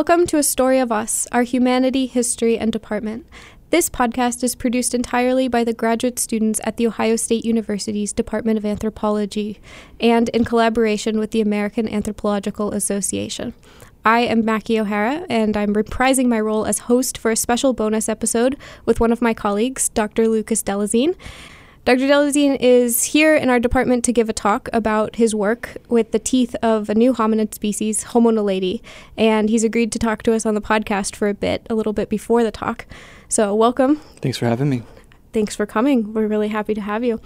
Welcome to A Story of Us, our humanity, history, and department. This podcast is produced entirely by the graduate students at The Ohio State University's Department of Anthropology and in collaboration with the American Anthropological Association. I am Mackie O'Hara, and I'm reprising my role as host for a special bonus episode with one of my colleagues, Dr. Lucas Delezene. Dr. Delezene is here in our department to give a talk about his work with the teeth of a new hominid species, Homo naledi, and he's agreed to talk to us on the podcast for a bit, a little bit before the talk. So, welcome. Thanks for having me. Thanks for coming. We're really happy to have you.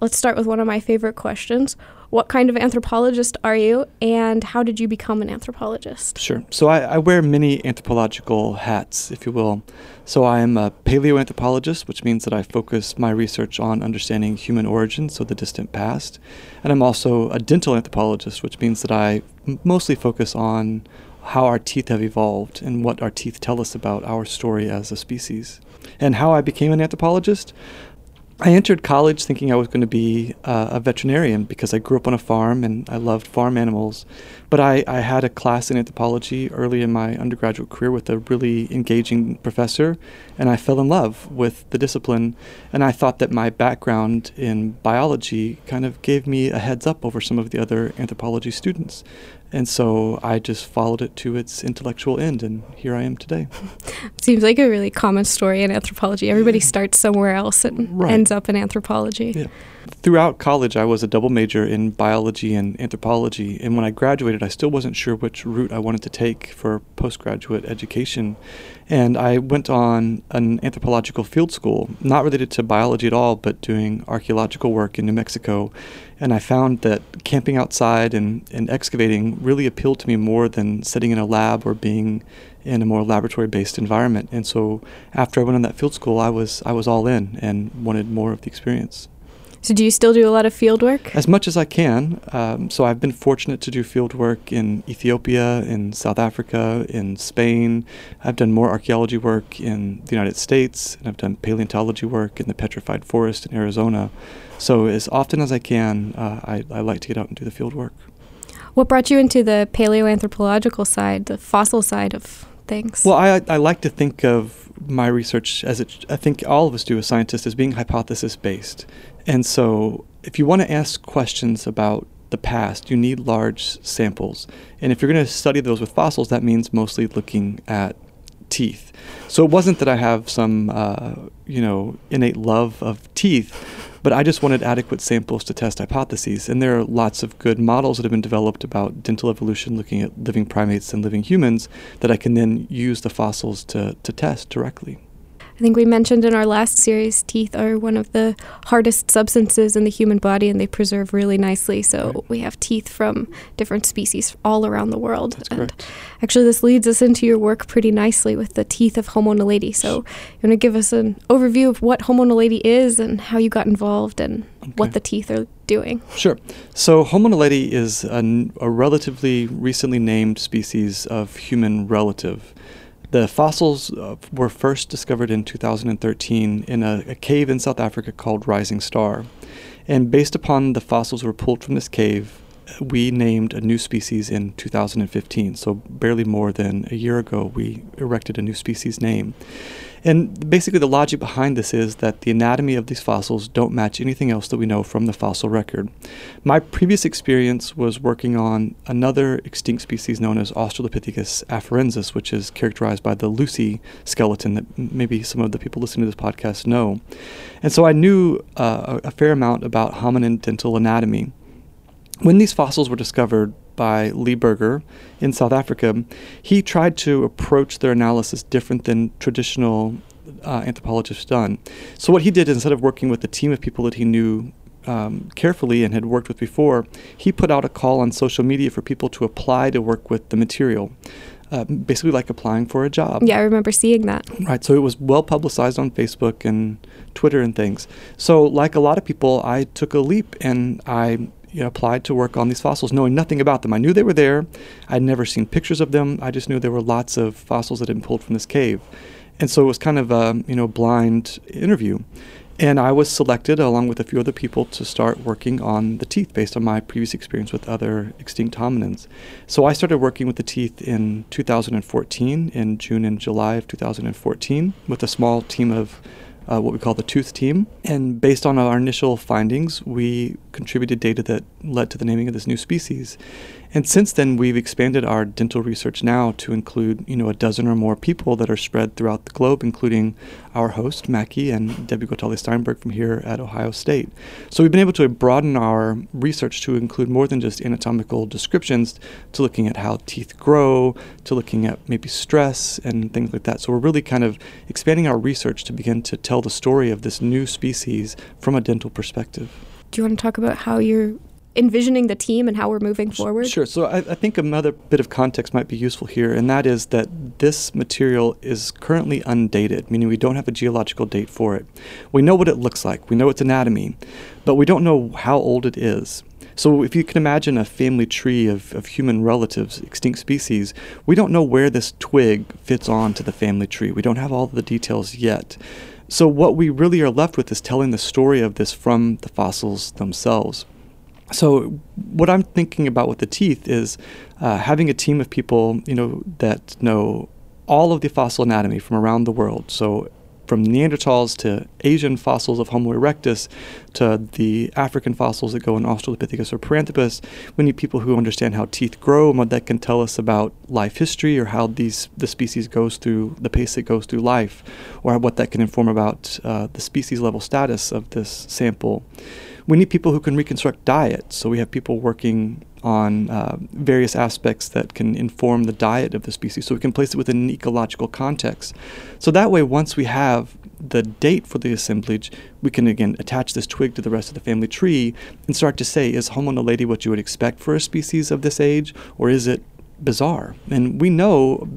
Let's start with one of my favorite questions. What kind of anthropologist are you, and how did you become an anthropologist? Sure. So I, I, wear many anthropological hats, if you will. So I am a paleoanthropologist, which means that I focus my research on understanding human origins, so the distant past. And I'm also a dental anthropologist, which means that I mostly focus on how our teeth have evolved and what our teeth tell us about our story as a species. And how I became an anthropologist? I entered college thinking I was going to be uh, a veterinarian because I grew up on a farm and I loved farm animals. But I, I had a class in anthropology early in my undergraduate career with a really engaging professor, and I fell in love with the discipline. And I thought that my background in biology kind of gave me a heads up over some of the other anthropology students. And so I just followed it to its intellectual end, and here I am today. Seems like a really common story in anthropology. Everybody starts somewhere else and right. ends up in anthropology. Yeah. Throughout college, I was a double major in biology and anthropology, and when I graduated, I still wasn't sure which route I wanted to take for postgraduate education. And I went on an anthropological field school, not related to biology at all, but doing archaeological work in New Mexico. And I found that camping outside and, and excavating really appealed to me more than sitting in a lab or being in a more laboratory based environment. And so after I went on that field school, I was, I was all in and wanted more of the experience. So, do you still do a lot of field work? As much as I can. Um, so, I've been fortunate to do field work in Ethiopia, in South Africa, in Spain. I've done more archaeology work in the United States, and I've done paleontology work in the petrified forest in Arizona. So, as often as I can, uh, I, I like to get out and do the field work. What brought you into the paleoanthropological side, the fossil side of things? Well, I, I like to think of my research as it, I think all of us do as scientists as being hypothesis based. And so, if you want to ask questions about the past, you need large samples. And if you're going to study those with fossils, that means mostly looking at teeth. So it wasn't that I have some, uh, you know, innate love of teeth, but I just wanted adequate samples to test hypotheses. And there are lots of good models that have been developed about dental evolution, looking at living primates and living humans, that I can then use the fossils to, to test directly. I think we mentioned in our last series, teeth are one of the hardest substances in the human body and they preserve really nicely. So right. we have teeth from different species all around the world. That's and correct. actually, this leads us into your work pretty nicely with the teeth of Homo naledi. So you want to give us an overview of what Homo naledi is and how you got involved and okay. what the teeth are doing? Sure. So Homo naledi is a, a relatively recently named species of human relative. The fossils uh, were first discovered in 2013 in a, a, cave in South Africa called Rising Star. And based upon the fossils were pulled from this cave, we named a new species in 2015. So, barely more than a year ago, we erected a new species name. And basically, the logic behind this is that the anatomy of these fossils don't match anything else that we know from the fossil record. My previous experience was working on another extinct species known as Australopithecus afarensis, which is characterized by the Lucy skeleton that maybe some of the people listening to this podcast know. And so I knew uh, a fair amount about hominin dental anatomy. When these fossils were discovered, by Lee Berger in South Africa, he tried to approach their analysis different than traditional uh, anthropologists done. So what he did, instead of working with a team of people that he knew um, carefully and had worked with before, he put out a call on social media for people to apply to work with the material. Uh, basically, like applying for a job. Yeah, I remember seeing that. Right, so it was well publicized on Facebook and Twitter and things. So, like a lot of people, I took a leap and I you know, applied to work on these fossils, knowing nothing about them. I knew they were there. I'd never seen pictures of them. I just knew there were lots of fossils that had been pulled from this cave, and so it was kind of a you know blind interview. And I was selected, along with a few other people, to start working on the teeth based on my previous experience with other extinct hominins. So I started working with the teeth in 2014, in June and July of 2014, with a small team of uh, what we call the tooth team. And based on our initial findings, we contributed data that led to the naming of this new species. And since then, we've expanded our dental research now to include, you know, a dozen or more people that are spread throughout the globe, including our host, Mackie, and Debbie Guatelli-Steinberg from here at Ohio State. So we've been able to broaden our research to include more than just anatomical descriptions, to looking at how teeth grow, to looking at maybe stress and things like that. So we're really kind of expanding our research to begin to tell the story of this new species from a dental perspective. Do you want to talk about how you're envisioning the team and how we're moving forward? Sure. So I, I, think another bit of context might be useful here, and that is that this material is currently undated, meaning we don't have a geological date for it. We know what it looks like, we know its anatomy, but we don't know how old it is. So if you can imagine a family tree of, of human relatives, extinct species, we don't know where this twig fits onto the family tree. We don't have all the details yet. So what we really are left with is telling the story of this from the fossils themselves. So what I'm thinking about with the teeth is uh, having a team of people, you know, that know all of the fossil anatomy from around the world. So from Neanderthals to Asian fossils of Homo erectus to the African fossils that go in Australopithecus or Paranthropus. We need people who understand how teeth grow and what that can tell us about life history or how these the species goes through the pace it goes through life, or what that can inform about uh, the species level status of this sample we need people who can reconstruct diet. So we have people working on uh, various aspects that can inform the diet of the species so we can place it within an ecological context. So that way, once we have the date for the assemblage, we can again attach this twig to the rest of the family tree and start to say, is Homo naledi what you would expect for a species of this age, or is it bizarre? And we know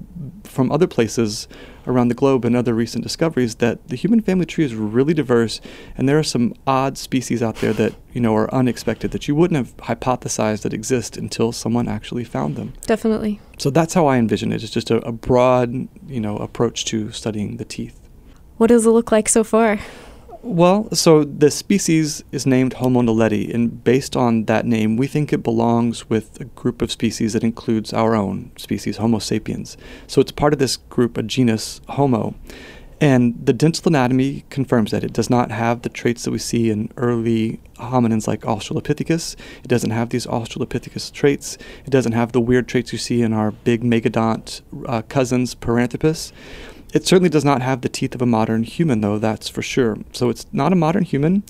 from other places around the globe and other recent discoveries that the human family tree is really diverse and there are some odd species out there that you know are unexpected that you wouldn't have hypothesized that exist until someone actually found them. Definitely. So that's how i envision it it's just a, a broad you know approach to studying the teeth. What does it look like so far well, so the species is named Homo naledi, and based on that name, we think it belongs with a group of species that includes our own species, Homo sapiens. So it's part of this group, a genus Homo. And the dental anatomy confirms that it does not have the traits that we see in early hominins like Australopithecus. It doesn't have these Australopithecus traits. It doesn't have the weird traits you see in our big megadont uh, cousins, Paranthropus. It certainly does not have the teeth of a modern human, though, that's for sure. So it's not a modern human.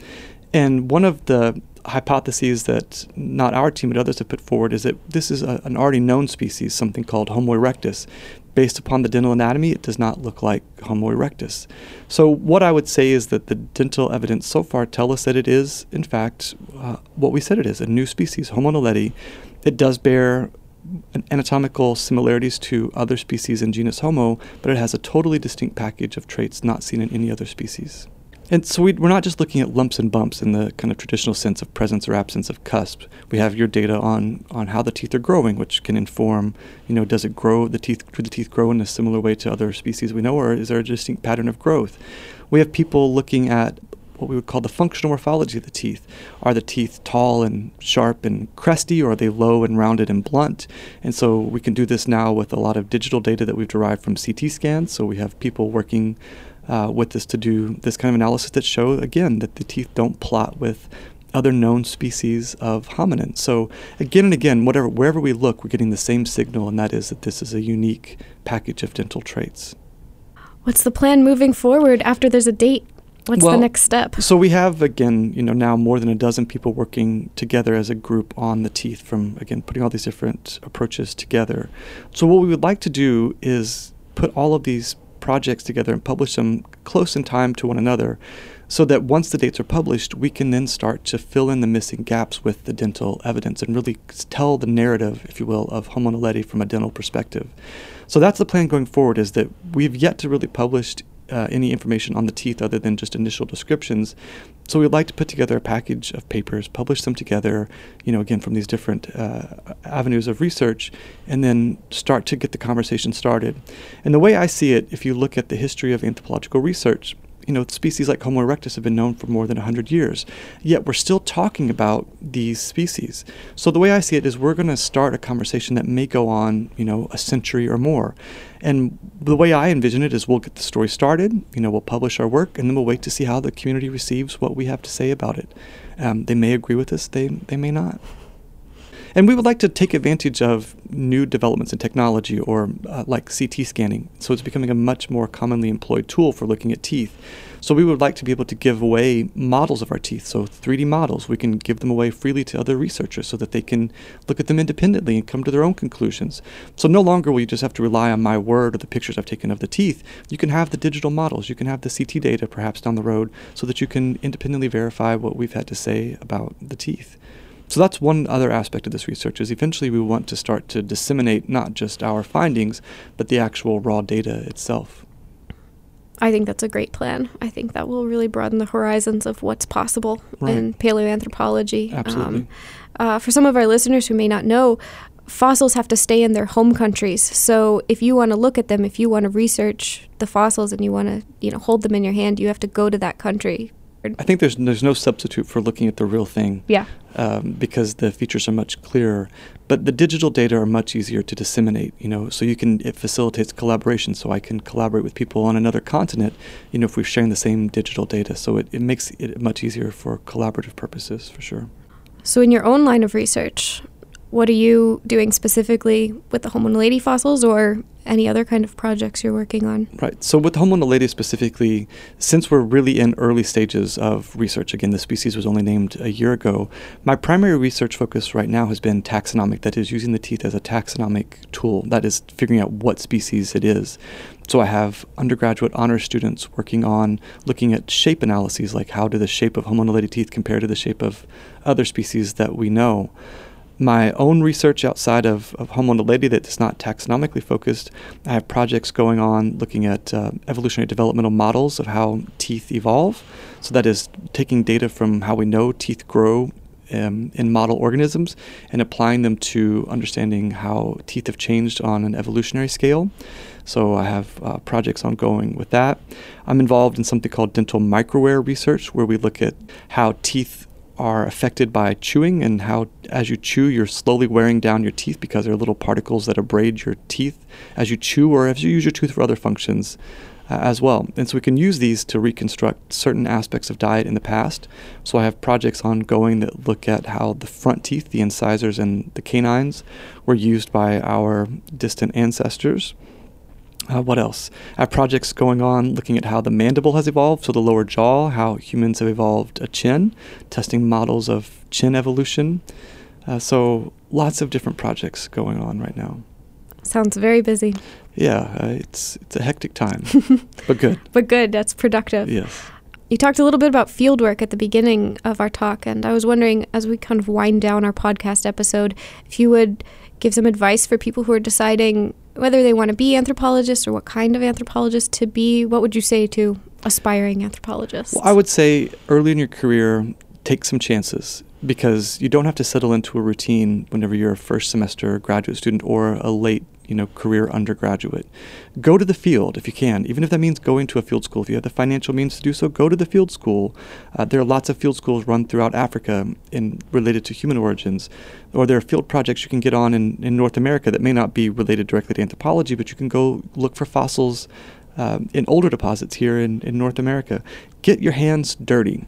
And one of the hypotheses that not our team but others have put forward is that this is a, an already known species, something called Homo erectus. Based upon the dental anatomy, it does not look like Homo erectus. So, what I would say is that the dental evidence so far tell us that it is, in fact, uh, what we said it is a new species, Homo naledi. It does bear anatomical similarities to other species in genus Homo, but it has a totally distinct package of traits not seen in any other species. And so we, are not just looking at lumps and bumps in the kind of traditional sense of presence or absence of cusp. We have your data on, on how the teeth are growing, which can inform, you know, does it grow, the teeth, do the teeth grow in a similar way to other species we know, or is there a distinct pattern of growth? We have people looking at what we would call the functional morphology of the teeth. Are the teeth tall and sharp and cresty, or are they low and rounded and blunt? And so we can do this now with a lot of digital data that we've derived from CT scans. So we have people working uh, with this to do this kind of analysis that show, again, that the teeth don't plot with other known species of hominin. So again and again, whatever wherever we look, we're getting the same signal, and that is that this is a unique package of dental traits. What's the plan moving forward after there's a date? What's well, the next step? So we have again, you know, now more than a dozen people working together as a group on the teeth from again putting all these different approaches together. So what we would like to do is put all of these projects together and publish them close in time to one another so that once the dates are published, we can then start to fill in the missing gaps with the dental evidence and really tell the narrative, if you will, of Homo naledi from a dental perspective. So that's the plan going forward is that we've yet to really publish uh, any information on the teeth other than just initial descriptions. So we'd like to put together a package of papers, publish them together, you know, again from these different uh, avenues of research, and then start to get the conversation started. And the way I see it, if you look at the history of anthropological research, You know, species like Homo erectus have been known for more than 100 years, yet we're still talking about these species. So the way I see it is we're going to start a conversation that may go on, you know, a century or more. And the way I envision it is we'll get the story started, you know, we'll publish our work, and then we'll wait to see how the community receives what we have to say about it. Um, they may agree with us, they, they may not. And we would like to take advantage of new developments in technology or uh, like CT scanning. So it's becoming a much more commonly employed tool for looking at teeth. So we would like to be able to give away models of our teeth. So 3D models, we can give them away freely to other researchers so that they can look at them independently and come to their own conclusions. So no longer will you just have to rely on my word or the pictures I've taken of the teeth. You can have the digital models. You can have the CT data perhaps down the road so that you can independently verify what we've had to say about the teeth. So that's one other aspect of this research is eventually we want to start to disseminate not just our findings, but the actual raw data itself. I think that's a great plan. I think that will really broaden the horizons of what's possible right. in paleoanthropology. Absolutely. Um, uh, for some of our listeners who may not know, fossils have to stay in their home countries. So if you want to look at them, if you want to research the fossils and you want to, you know, hold them in your hand, you have to go to that country I think there's there's no substitute for looking at the real thing. Yeah. Um, because the features are much clearer, but the digital data are much easier to disseminate. You know, so you can it facilitates collaboration. So I can collaborate with people on another continent. You know, if we're sharing the same digital data, so it, it makes it much easier for collaborative purposes for sure. So in your own line of research, what are you doing specifically with the naledi fossils or any other kind of projects you're working on? Right. So with Homo naledi specifically, since we're really in early stages of research, again, the species was only named a year ago, my primary research focus right now has been taxonomic, that is, using the teeth as a taxonomic tool, that is, figuring out what species it is. So I have undergraduate honor students working on looking at shape analyses, like how do the shape of Homo naledi teeth compare to the shape of other species that we know my own research outside of, of that is not taxonomically focused. I have projects going on looking at uh, evolutionary developmental models of how teeth evolve. So that is taking data from how we know teeth grow um, in model organisms and applying them to understanding how teeth have changed on an evolutionary scale. So I have uh, projects ongoing with that. I'm involved in something called dental microwear research, where we look at how teeth are affected by chewing and how as you chew you're slowly wearing down your teeth because there are little particles that abrade your teeth as you chew or as you use your tooth for other functions uh, as well. And so we can use these to reconstruct certain aspects of diet in the past. So I have projects ongoing that look at how the front teeth, the incisors and the canines were used by our distant ancestors. Uh, what else? I have projects going on looking at how the mandible has evolved, so the lower jaw, how humans have evolved a chin, testing models of chin evolution. Uh, so lots of different projects going on right now. Sounds very busy. Yeah, uh, it's it's a hectic time, but good. But good. That's productive. Yes. You talked a little bit about fieldwork at the beginning of our talk, and I was wondering, as we kind of wind down our podcast episode, if you would give some advice for people who are deciding whether they want to be anthropologists or what kind of anthropologist to be, what would you say to aspiring anthropologists? Well, I would say early in your career, take some chances because you don't have to settle into a routine whenever you're a first semester graduate student or a late you know, career undergraduate. Go to the field if you can, even if that means going to a field school. If you have the financial means to do so, go to the field school. Uh, there are lots of field schools run throughout Africa in related to human origins, or there are field projects you can get on in, in North America that may not be related directly to anthropology, but you can go look for fossils um, in older deposits here in, in North America. Get your hands dirty.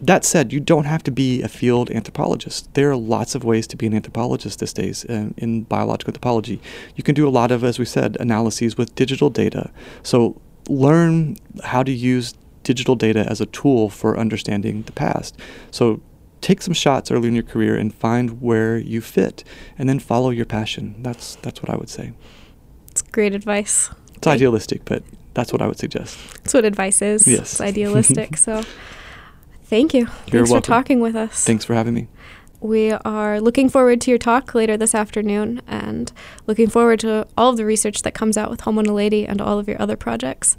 That said, you don't have to be a field anthropologist. There are lots of ways to be an anthropologist these days uh, in biological anthropology. You can do a lot of, as we said, analyses with digital data. So learn how to use digital data as a tool for understanding the past. So take some shots early in your career and find where you fit, and then follow your passion. That's that's what I would say. It's great advice. It's idealistic, but that's what I would suggest. That's what advice is. Yes. It's idealistic. so Thank you. You're Thanks welcome. for talking with us. Thanks for having me. We are looking forward to your talk later this afternoon and looking forward to all of the research that comes out with Homo naledi and all of your other projects.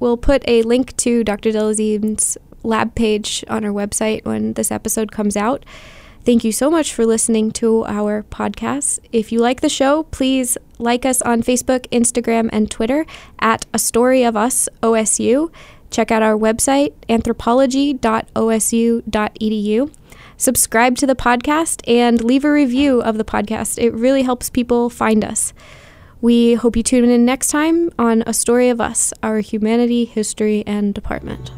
We'll put a link to Dr. Delezene's lab page on our website when this episode comes out. Thank you so much for listening to our podcast. If you like the show, please like us on Facebook, Instagram, and Twitter at A Story of Us OSU. Check out our website, anthropology.osu.edu. Subscribe to the podcast and leave a review of the podcast. It really helps people find us. We hope you tune in next time on A Story of Us, our humanity, history, and department.